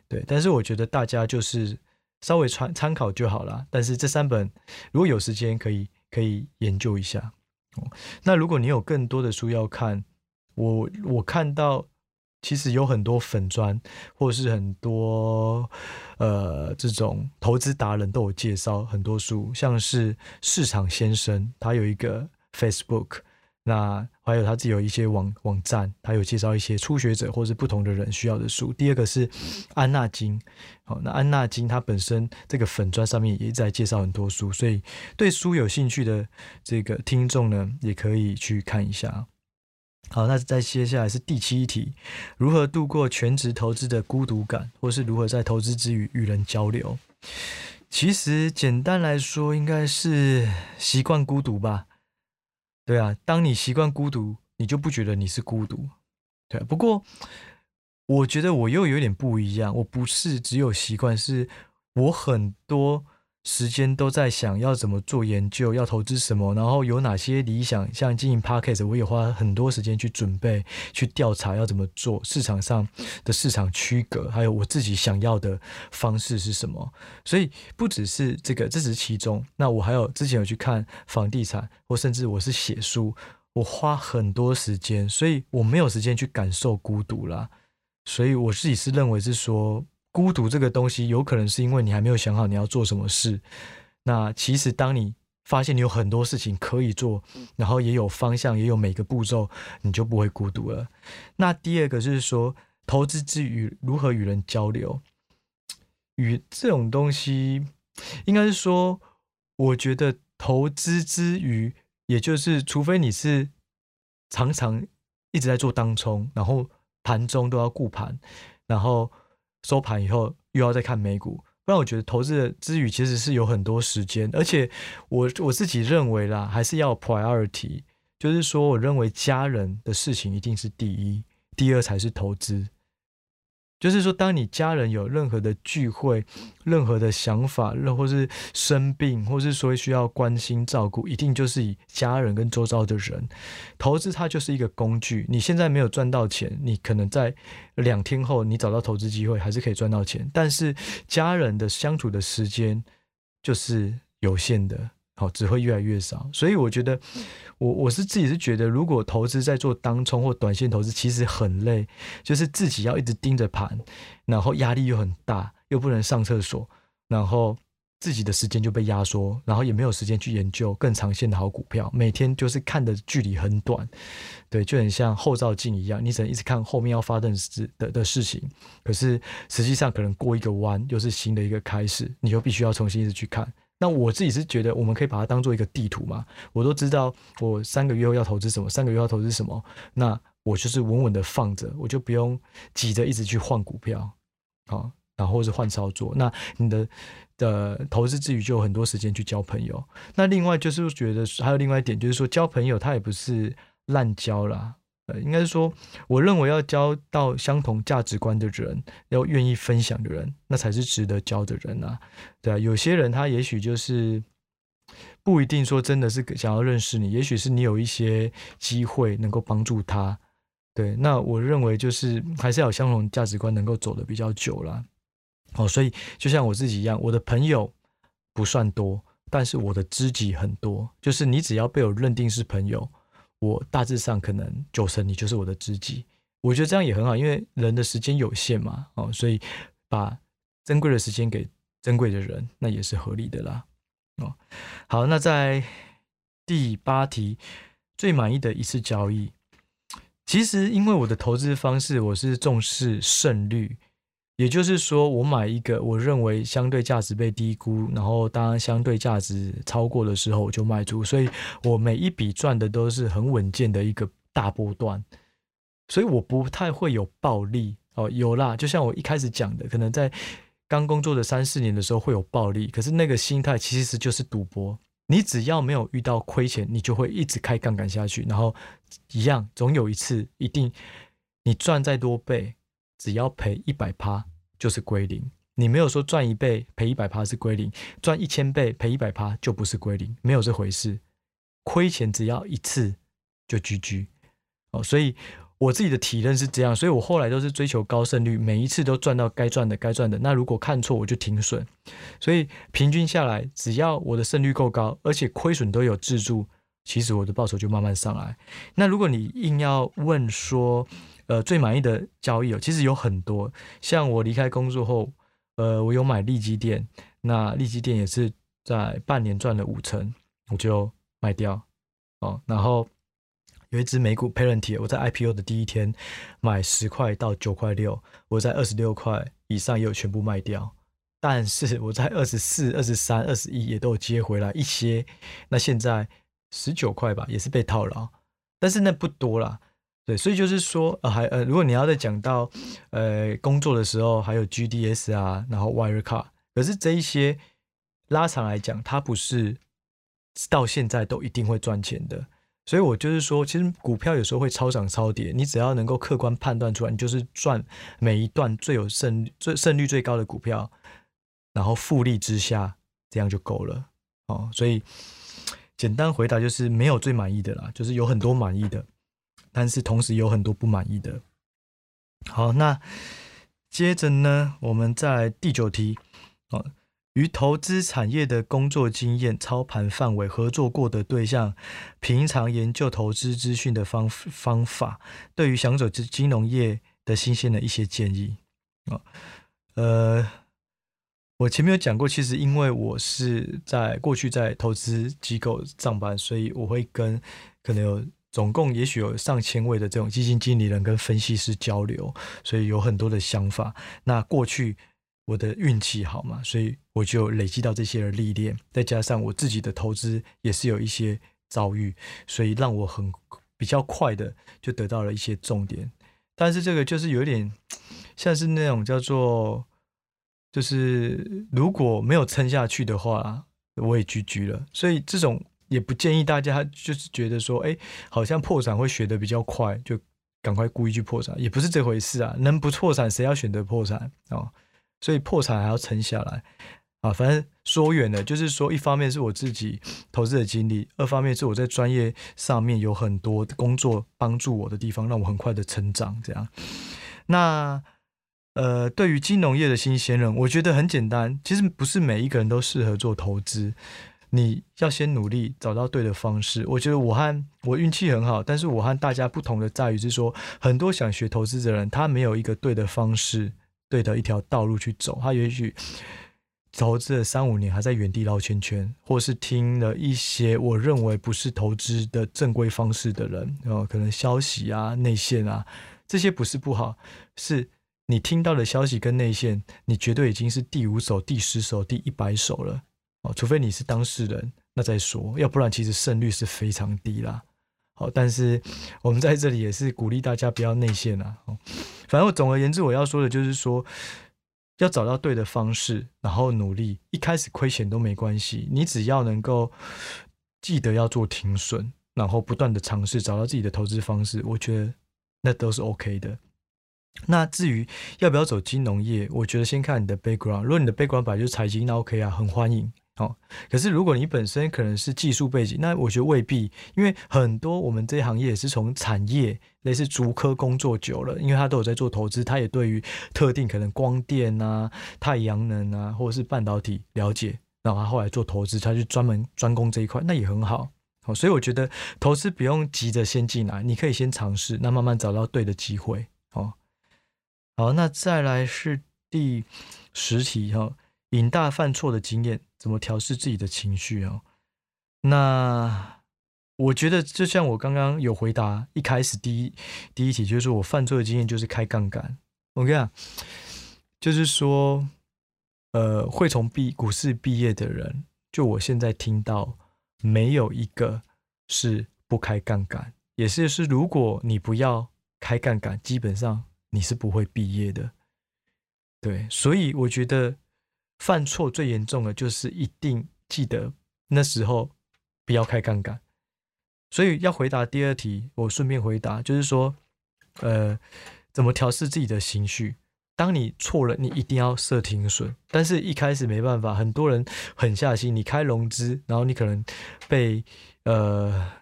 对，但是我觉得大家就是稍微参参考就好了。但是这三本如果有时间可以可以研究一下。那如果你有更多的书要看，我我看到其实有很多粉砖，或是很多呃这种投资达人都有介绍很多书，像是市场先生，他有一个 Facebook。那还有他自己有一些网网站，他有介绍一些初学者或是不同的人需要的书。第二个是安纳金，好，那安纳金他本身这个粉砖上面也在介绍很多书，所以对书有兴趣的这个听众呢，也可以去看一下。好，那再接下来是第七题，如何度过全职投资的孤独感，或是如何在投资之余与人交流？其实简单来说，应该是习惯孤独吧。对啊，当你习惯孤独，你就不觉得你是孤独。对，不过我觉得我又有点不一样。我不是只有习惯，是我很多时间都在想要怎么做研究，要投资什么，然后有哪些理想，像经营 Podcast，我也花很多时间去准备、去调查要怎么做，市场上的市场区隔，还有我自己想要的方式是什么。所以不只是这个，这只是其中。那我还有之前有去看房地产，或甚至我是写书，我花很多时间，所以我没有时间去感受孤独啦。所以我自己是认为是说。孤独这个东西，有可能是因为你还没有想好你要做什么事。那其实，当你发现你有很多事情可以做，然后也有方向，也有每个步骤，你就不会孤独了。那第二个就是说，投资之余如何与人交流，与这种东西，应该是说，我觉得投资之余，也就是除非你是常常一直在做当冲，然后盘中都要顾盘，然后。收盘以后又要再看美股，不然我觉得投资的之余其实是有很多时间，而且我我自己认为啦，还是要 priority，就是说我认为家人的事情一定是第一，第二才是投资。就是说，当你家人有任何的聚会、任何的想法，或是生病，或是说需要关心照顾，一定就是以家人跟周遭的人。投资它就是一个工具。你现在没有赚到钱，你可能在两天后你找到投资机会，还是可以赚到钱。但是家人的相处的时间就是有限的。好，只会越来越少，所以我觉得，我我是自己是觉得，如果投资在做当冲或短线投资，其实很累，就是自己要一直盯着盘，然后压力又很大，又不能上厕所，然后自己的时间就被压缩，然后也没有时间去研究更长线的好股票，每天就是看的距离很短，对，就很像后照镜一样，你只能一直看后面要发生的的的事情，可是实际上可能过一个弯又是新的一个开始，你就必须要重新一直去看。那我自己是觉得，我们可以把它当做一个地图嘛。我都知道我三个月后要投资什么，三个月要投资什么，那我就是稳稳的放着，我就不用急着一直去换股票，啊，然后是换操作。那你的的投资之余，就有很多时间去交朋友。那另外就是觉得还有另外一点，就是说交朋友，他也不是滥交啦。应该是说，我认为要交到相同价值观的人，要愿意分享的人，那才是值得交的人啊。对啊，有些人他也许就是不一定说真的是想要认识你，也许是你有一些机会能够帮助他。对，那我认为就是还是要有相同价值观，能够走得比较久了。哦，所以就像我自己一样，我的朋友不算多，但是我的知己很多。就是你只要被我认定是朋友。我大致上可能九成你就是我的知己，我觉得这样也很好，因为人的时间有限嘛，哦，所以把珍贵的时间给珍贵的人，那也是合理的啦，哦，好，那在第八题，最满意的一次交易，其实因为我的投资方式，我是重视胜率。也就是说，我买一个我认为相对价值被低估，然后当相对价值超过的时候，我就卖出。所以我每一笔赚的都是很稳健的一个大波段，所以我不太会有暴利哦。有啦，就像我一开始讲的，可能在刚工作的三四年的时候会有暴利，可是那个心态其实就是赌博。你只要没有遇到亏钱，你就会一直开杠杆下去，然后一样总有一次一定你赚再多倍。只要赔一百趴就是归零，你没有说赚一倍赔一百趴是归零，赚一千倍赔一百趴就不是归零，没有这回事。亏钱只要一次就 GG 哦，所以我自己的体认是这样，所以我后来都是追求高胜率，每一次都赚到该赚的该赚的。那如果看错我就停损，所以平均下来，只要我的胜率够高，而且亏损都有自助，其实我的报酬就慢慢上来。那如果你硬要问说，呃，最满意的交易哦，其实有很多。像我离开工作后，呃，我有买利基店，那利基店也是在半年赚了五成，我就卖掉哦。然后有一只美股 Parent，我在 IPO 的第一天买十块到九块六，我在二十六块以上也有全部卖掉。但是我在二十四、二十三、二十一也都有接回来一些。那现在十九块吧，也是被套牢，但是那不多啦。对，所以就是说，呃，还呃，如果你要再讲到，呃，工作的时候还有 GDS 啊，然后 Wirecard，可是这一些拉长来讲，它不是到现在都一定会赚钱的。所以我就是说，其实股票有时候会超涨超跌，你只要能够客观判断出来，你就是赚每一段最有胜率、最胜率最高的股票，然后复利之下这样就够了哦。所以简单回答就是没有最满意的啦，就是有很多满意的，但是同时有很多不满意的。好，那接着呢，我们再来第九题哦。于投资产业的工作经验、操盘范围、合作过的对象、平常研究投资资讯的方方法，对于想走金金融业的新鲜的一些建议啊。呃，我前面有讲过，其实因为我是在过去在投资机构上班，所以我会跟可能有总共也许有上千位的这种基金经理人跟分析师交流，所以有很多的想法。那过去。我的运气好嘛，所以我就累积到这些的历练，再加上我自己的投资也是有一些遭遇，所以让我很比较快的就得到了一些重点。但是这个就是有点像是那种叫做，就是如果没有撑下去的话，我也 GG 了。所以这种也不建议大家，就是觉得说，哎，好像破产会学得比较快，就赶快故意去破产，也不是这回事啊。能不破产，谁要选择破产啊？哦所以破产还要撑下来啊！反正说远了，就是说，一方面是我自己投资的经历，二方面是我在专业上面有很多工作帮助我的地方，让我很快的成长。这样，那呃，对于金融业的新鲜人，我觉得很简单，其实不是每一个人都适合做投资，你要先努力找到对的方式。我觉得我和我运气很好，但是我和大家不同的在于是说，很多想学投资的人，他没有一个对的方式。对的一条道路去走，他也许投资了三五年，还在原地绕圈圈，或是听了一些我认为不是投资的正规方式的人，哦，可能消息啊、内线啊，这些不是不好，是你听到的消息跟内线，你绝对已经是第五手、第十手、第一百手了，哦，除非你是当事人，那再说，要不然其实胜率是非常低啦。好，但是我们在这里也是鼓励大家不要内线啊。反正总而言之，我要说的就是说，要找到对的方式，然后努力。一开始亏钱都没关系，你只要能够记得要做停损，然后不断的尝试找到自己的投资方式，我觉得那都是 OK 的。那至于要不要走金融业，我觉得先看你的 background。如果你的 background 本来就是财经，那 OK 啊，很欢迎。哦，可是如果你本身可能是技术背景，那我觉得未必，因为很多我们这行业也是从产业类似竹科工作久了，因为他都有在做投资，他也对于特定可能光电啊、太阳能啊，或者是半导体了解，然后他后来做投资，他就专门专攻这一块，那也很好。好，所以我觉得投资不用急着先进来，你可以先尝试，那慢慢找到对的机会。哦，好，那再来是第十题哈。瘾大犯错的经验，怎么调试自己的情绪啊？那我觉得，就像我刚刚有回答一开始第一第一题，就是我犯错的经验就是开杠杆。我跟你讲，就是说，呃，会从毕股市毕业的人，就我现在听到，没有一个是不开杠杆，也是是如果你不要开杠杆，基本上你是不会毕业的。对，所以我觉得。犯错最严重的就是一定记得那时候不要开杠杆，所以要回答第二题，我顺便回答，就是说，呃，怎么调试自己的情绪？当你错了，你一定要设停损，但是一开始没办法，很多人狠下心，你开融资，然后你可能被呃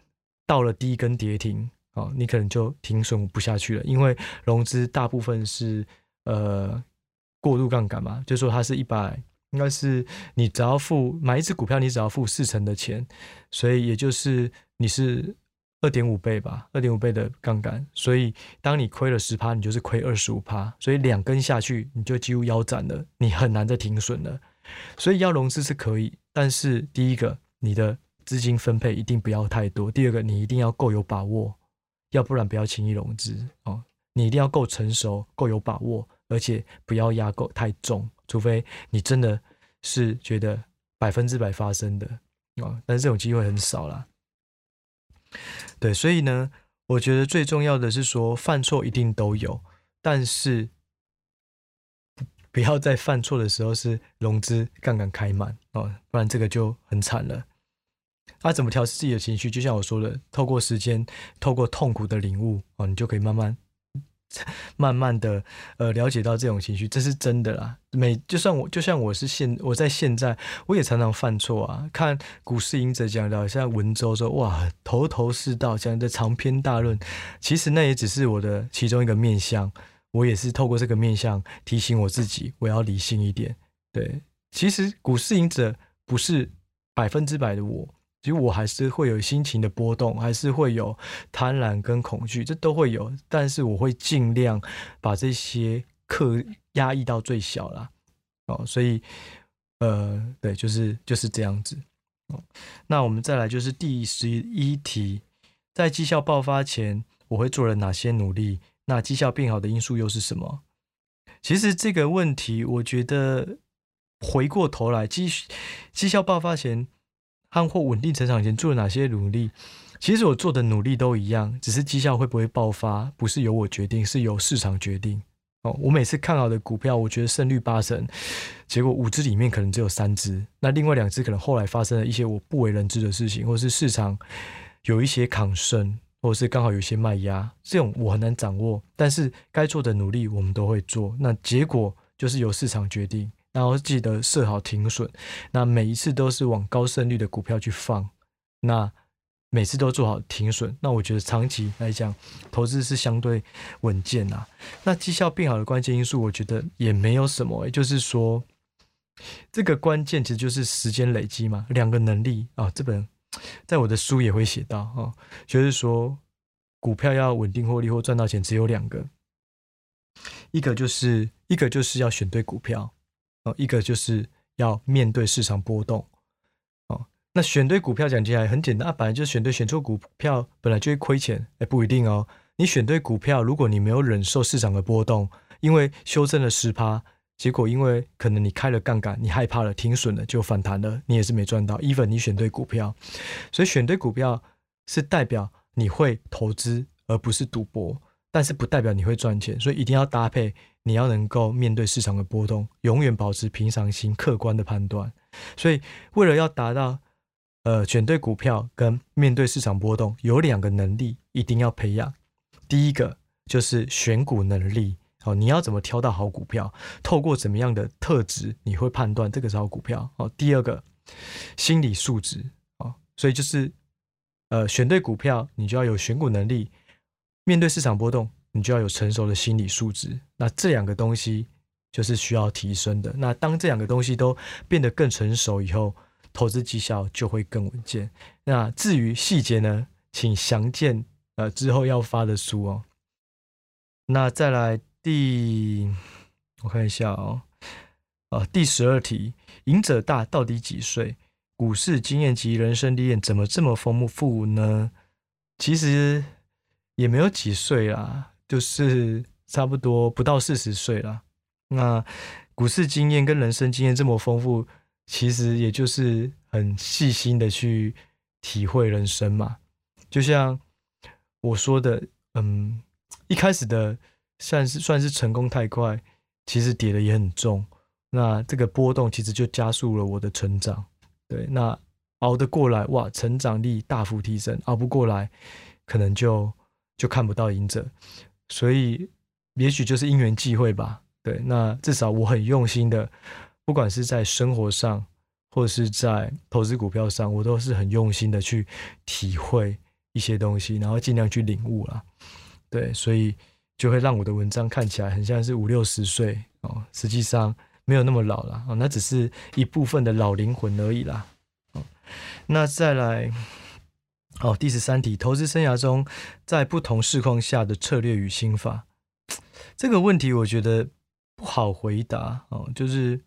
到了第一根跌停，哦，你可能就停损不下去了，因为融资大部分是呃过度杠杆嘛，就是说它是一百。应该是你只要付买一只股票，你只要付四成的钱，所以也就是你是二点五倍吧，二点五倍的杠杆。所以当你亏了十趴，你就是亏二十五趴。所以两根下去，你就几乎腰斩了，你很难再停损了。所以要融资是可以，但是第一个，你的资金分配一定不要太多；第二个，你一定要够有把握，要不然不要轻易融资哦。你一定要够成熟，够有把握，而且不要压够太重。除非你真的是觉得百分之百发生的啊，但是这种机会很少啦。对，所以呢，我觉得最重要的是说，犯错一定都有，但是不要在犯错的时候是融资杠杆开满哦，不然这个就很惨了。啊，怎么调试自己的情绪？就像我说的，透过时间，透过痛苦的领悟啊，你就可以慢慢 慢慢的呃了解到这种情绪，这是真的啦。每就算我就像我是现我在现在，我也常常犯错啊。看股市赢者讲的，像文州说哇头头是道，讲的长篇大论，其实那也只是我的其中一个面向。我也是透过这个面向提醒我自己，我要理性一点。对，其实股市赢者不是百分之百的我。其实我还是会有心情的波动，还是会有贪婪跟恐惧，这都会有。但是我会尽量把这些克压抑到最小啦。哦，所以呃，对，就是就是这样子。哦，那我们再来就是第十一题，在绩效爆发前，我会做了哪些努力？那绩效变好的因素又是什么？其实这个问题，我觉得回过头来，绩绩效爆发前。和或稳定成长前做了哪些努力？其实我做的努力都一样，只是绩效会不会爆发，不是由我决定，是由市场决定。哦，我每次看好的股票，我觉得胜率八成，结果五只里面可能只有三只，那另外两只可能后来发生了一些我不为人知的事情，或是市场有一些抗胜，或是刚好有一些卖压，这种我很难掌握。但是该做的努力我们都会做，那结果就是由市场决定。然后记得设好停损，那每一次都是往高胜率的股票去放，那每次都做好停损，那我觉得长期来讲，投资是相对稳健啊。那绩效变好的关键因素，我觉得也没有什么，也就是说，这个关键其实就是时间累积嘛。两个能力啊，这本在我的书也会写到啊，就是说股票要稳定获利或赚到钱，只有两个，一个就是一个就是要选对股票。一个就是要面对市场波动，哦，那选对股票讲起来很简单，啊，本来就是选对，选错股票本来就会亏钱，哎，不一定哦。你选对股票，如果你没有忍受市场的波动，因为修正了十趴，结果因为可能你开了杠杆，你害怕了，停损了，就反弹了，你也是没赚到。even 你选对股票，所以选对股票是代表你会投资，而不是赌博。但是不代表你会赚钱，所以一定要搭配。你要能够面对市场的波动，永远保持平常心、客观的判断。所以，为了要达到呃选对股票跟面对市场波动，有两个能力一定要培养。第一个就是选股能力，哦，你要怎么挑到好股票？透过怎么样的特质你会判断这个是好股票？哦，第二个心理素质，哦，所以就是呃选对股票，你就要有选股能力。面对市场波动，你就要有成熟的心理素质。那这两个东西就是需要提升的。那当这两个东西都变得更成熟以后，投资绩效就会更稳健。那至于细节呢，请详见呃之后要发的书哦。那再来第，我看一下哦，呃，第十二题，隐者大到底几岁？股市经验及人生历练怎么这么丰富呢？其实。也没有几岁啦，就是差不多不到四十岁啦。那股市经验跟人生经验这么丰富，其实也就是很细心的去体会人生嘛。就像我说的，嗯，一开始的算是算是成功太快，其实跌的也很重。那这个波动其实就加速了我的成长。对，那熬得过来，哇，成长力大幅提升；熬不过来，可能就。就看不到赢者，所以也许就是因缘际会吧。对，那至少我很用心的，不管是在生活上，或者是在投资股票上，我都是很用心的去体会一些东西，然后尽量去领悟啦。对，所以就会让我的文章看起来很像是五六十岁哦，实际上没有那么老了哦，那只是一部分的老灵魂而已啦。哦，那再来。好，第十三题，投资生涯中，在不同市况下的策略与心法，这个问题我觉得不好回答哦。就是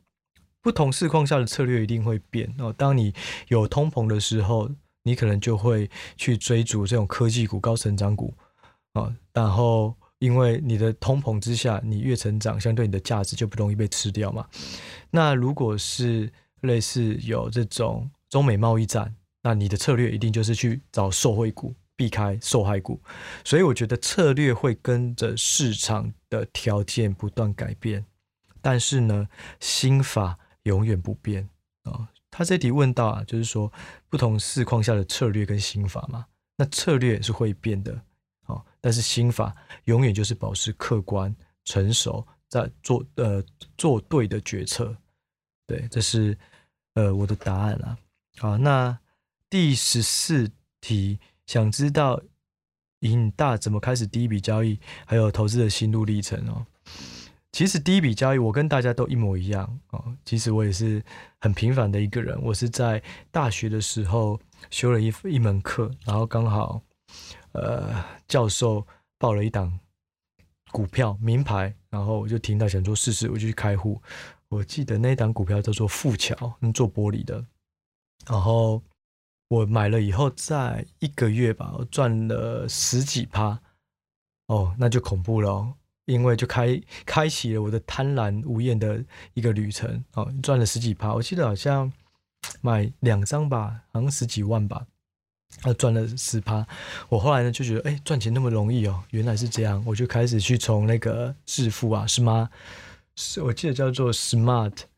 不同市况下的策略一定会变哦。当你有通膨的时候，你可能就会去追逐这种科技股、高成长股啊。然后，因为你的通膨之下，你越成长，相对你的价值就不容易被吃掉嘛。那如果是类似有这种中美贸易战，那你的策略一定就是去找受惠股，避开受害股，所以我觉得策略会跟着市场的条件不断改变，但是呢，心法永远不变啊、哦。他这题问到啊，就是说不同市况下的策略跟心法嘛，那策略是会变的，哦，但是心法永远就是保持客观、成熟，在做呃做对的决策。对，这是呃我的答案啦。好，那第十四题，想知道影大怎么开始第一笔交易，还有投资的心路历程哦。其实第一笔交易，我跟大家都一模一样哦。其实我也是很平凡的一个人。我是在大学的时候修了一一门课，然后刚好呃教授报了一档股票名牌，然后我就听到想说试试，我就去开户。我记得那档股票叫做富桥，做玻璃的。然后我买了以后，在一个月吧，我赚了十几趴。哦，那就恐怖了。因为就开开启了我的贪婪无厌的一个旅程哦，赚了十几趴，我记得好像买两张吧，好像十几万吧，啊，赚了十趴。我后来呢就觉得，哎，赚钱那么容易哦，原来是这样，我就开始去从那个致富啊，是吗？是，我记得叫做 Smart。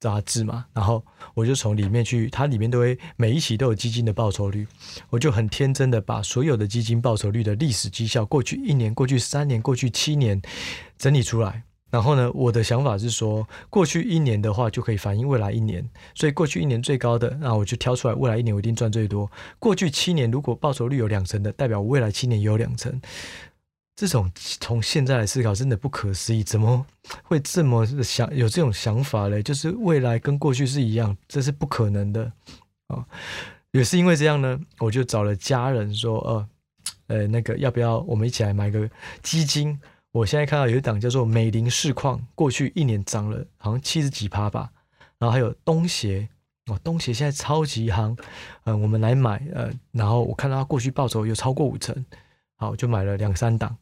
杂志嘛，然后我就从里面去，它里面都会每一期都有基金的报酬率，我就很天真的把所有的基金报酬率的历史绩效，过去一年、过去三年、过去七年整理出来。然后呢，我的想法是说，过去一年的话就可以反映未来一年，所以过去一年最高的，那我就挑出来，未来一年我一定赚最多。过去七年如果报酬率有两成的，代表我未来七年也有两成。这种从现在来思考真的不可思议，怎么会这么想有这种想法嘞？就是未来跟过去是一样，这是不可能的啊、也是因为这样呢，我就找了家人说，呃，呃，那个要不要我们一起来买个基金？我现在看到有一档叫做美林市况，过去一年涨了好像七十几趴吧。然后还有东协，哦，东协现在超级夯，嗯、呃，我们来买，呃，然后我看到它过去报酬有超过五成，好，就买了两三档。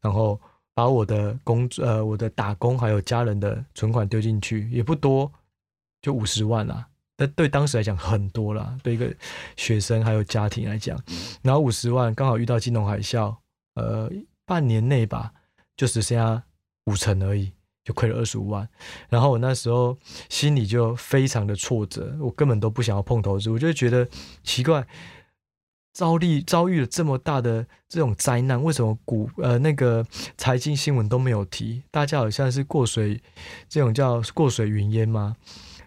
然后把我的工呃我的打工还有家人的存款丢进去，也不多，就五十万啦。但对当时来讲很多啦，对一个学生还有家庭来讲，然后五十万刚好遇到金融海啸，呃，半年内吧，就只剩下五成而已，就亏了二十五万。然后我那时候心里就非常的挫折，我根本都不想要碰投资，我就觉得奇怪。遭遇遭遇了这么大的这种灾难，为什么股呃那个财经新闻都没有提？大家好像是过水，这种叫过水云烟吗？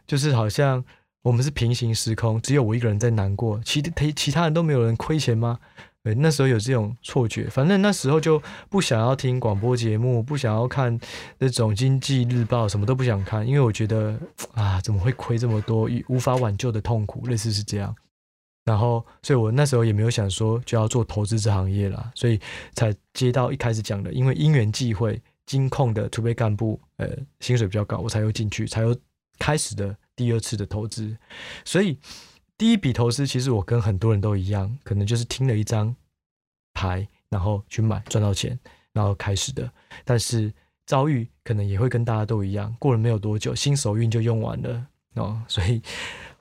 就是好像我们是平行时空，只有我一个人在难过，其他其他人都没有人亏钱吗？对，那时候有这种错觉。反正那时候就不想要听广播节目，不想要看那种经济日报，什么都不想看，因为我觉得啊，怎么会亏这么多，无法挽救的痛苦，类似是这样。然后，所以我那时候也没有想说就要做投资这行业啦，所以才接到一开始讲的，因为因缘际会，金控的储备干部，呃，薪水比较高，我才有进去，才有开始的第二次的投资。所以第一笔投资，其实我跟很多人都一样，可能就是听了一张牌，然后去买，赚到钱，然后开始的。但是遭遇可能也会跟大家都一样，过了没有多久，新手运就用完了哦，所以。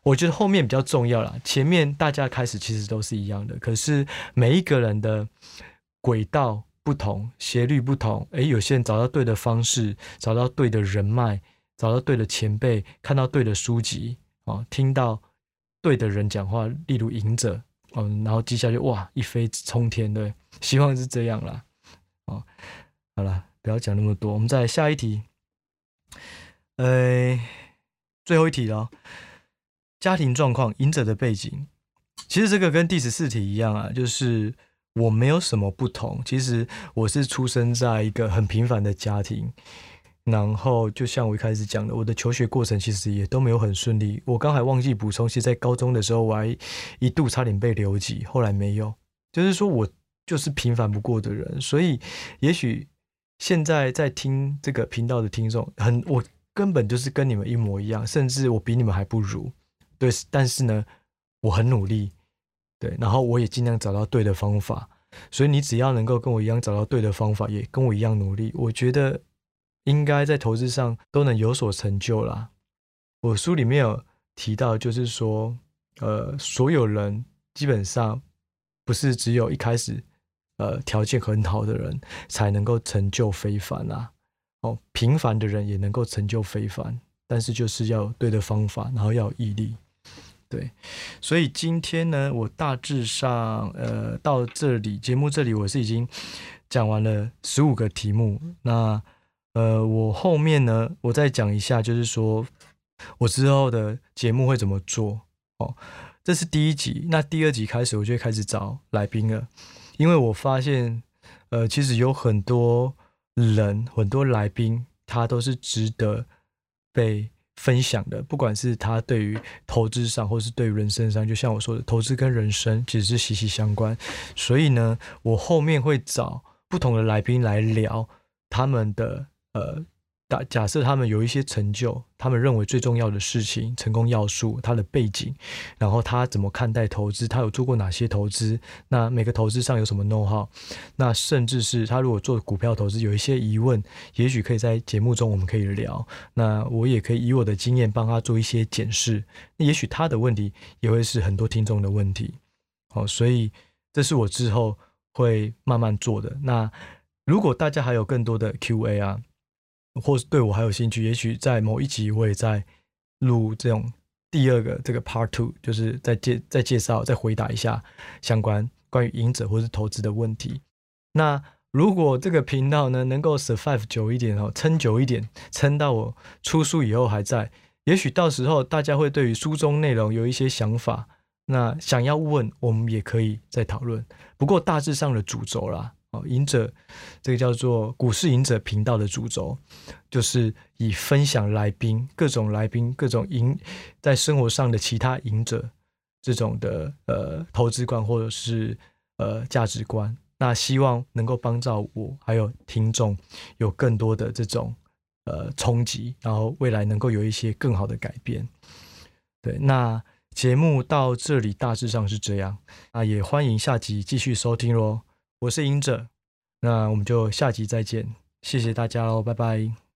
我觉得后面比较重要啦，前面大家开始其实都是一样的，可是每一个人的轨道不同，斜率不同。诶，有些人找到对的方式，找到对的人脉，找到对的前辈，看到对的书籍，哦，听到对的人讲话，例如赢者，嗯，然后接下来就哇一飞冲天，对，希望是这样啦。哦，好了，不要讲那么多，我们再下一题，呃，最后一题了。家庭状况、赢者的背景，其实这个跟第十四题一样啊，就是我没有什么不同。其实我是出生在一个很平凡的家庭，然后就像我一开始讲的，我的求学过程其实也都没有很顺利。我刚才忘记补充，其实在高中的时候，我还一度差点被留级，后来没有。就是说我就是平凡不过的人，所以也许现在在听这个频道的听众，很我根本就是跟你们一模一样，甚至我比你们还不如。对，但是呢，我很努力，对，然后我也尽量找到对的方法，所以你只要能够跟我一样找到对的方法，也跟我一样努力，我觉得应该在投资上都能有所成就啦。我书里面有提到，就是说，呃，所有人基本上不是只有一开始，呃，条件很好的人才能够成就非凡啊，哦，平凡的人也能够成就非凡，但是就是要对的方法，然后要有毅力。对，所以今天呢，我大致上呃到这里节目这里，我是已经讲完了十五个题目。那呃，我后面呢，我再讲一下，就是说我之后的节目会怎么做哦。这是第一集，那第二集开始，我就会开始找来宾了，因为我发现呃，其实有很多人，很多来宾，他都是值得被。分享的，不管是他对于投资上，或是对于人生上，就像我说的，投资跟人生其实是息息相关。所以呢，我后面会找不同的来宾来聊他们的呃。假假设他们有一些成就，他们认为最重要的事情、成功要素、他的背景，然后他怎么看待投资，他有做过哪些投资，那每个投资上有什么 know how，那甚至是他如果做股票投资有一些疑问，也许可以在节目中我们可以聊，那我也可以以我的经验帮他做一些检视，那也许他的问题也会是很多听众的问题，好，所以这是我之后会慢慢做的。那如果大家还有更多的 Q&A 啊。或是对我还有兴趣，也许在某一集我也在录这种第二个这个 Part Two，就是在介再介绍、再回答一下相关关于赢者或是投资的问题。那如果这个频道呢能够 survive 久一点哦，撑久一点，撑到我出书以后还在，也许到时候大家会对于书中内容有一些想法，那想要问我们也可以再讨论。不过大致上的主轴啦。哦，赢者，这个叫做股市赢者频道的主轴，就是以分享来宾、各种来宾、各种赢在生活上的其他赢者这种的呃投资观或者是呃价值观，那希望能够帮助我还有听众有更多的这种呃冲击，然后未来能够有一些更好的改变。对，那节目到这里大致上是这样，那也欢迎下集继续收听喽。我是赢者，那我们就下集再见，谢谢大家喽，拜拜。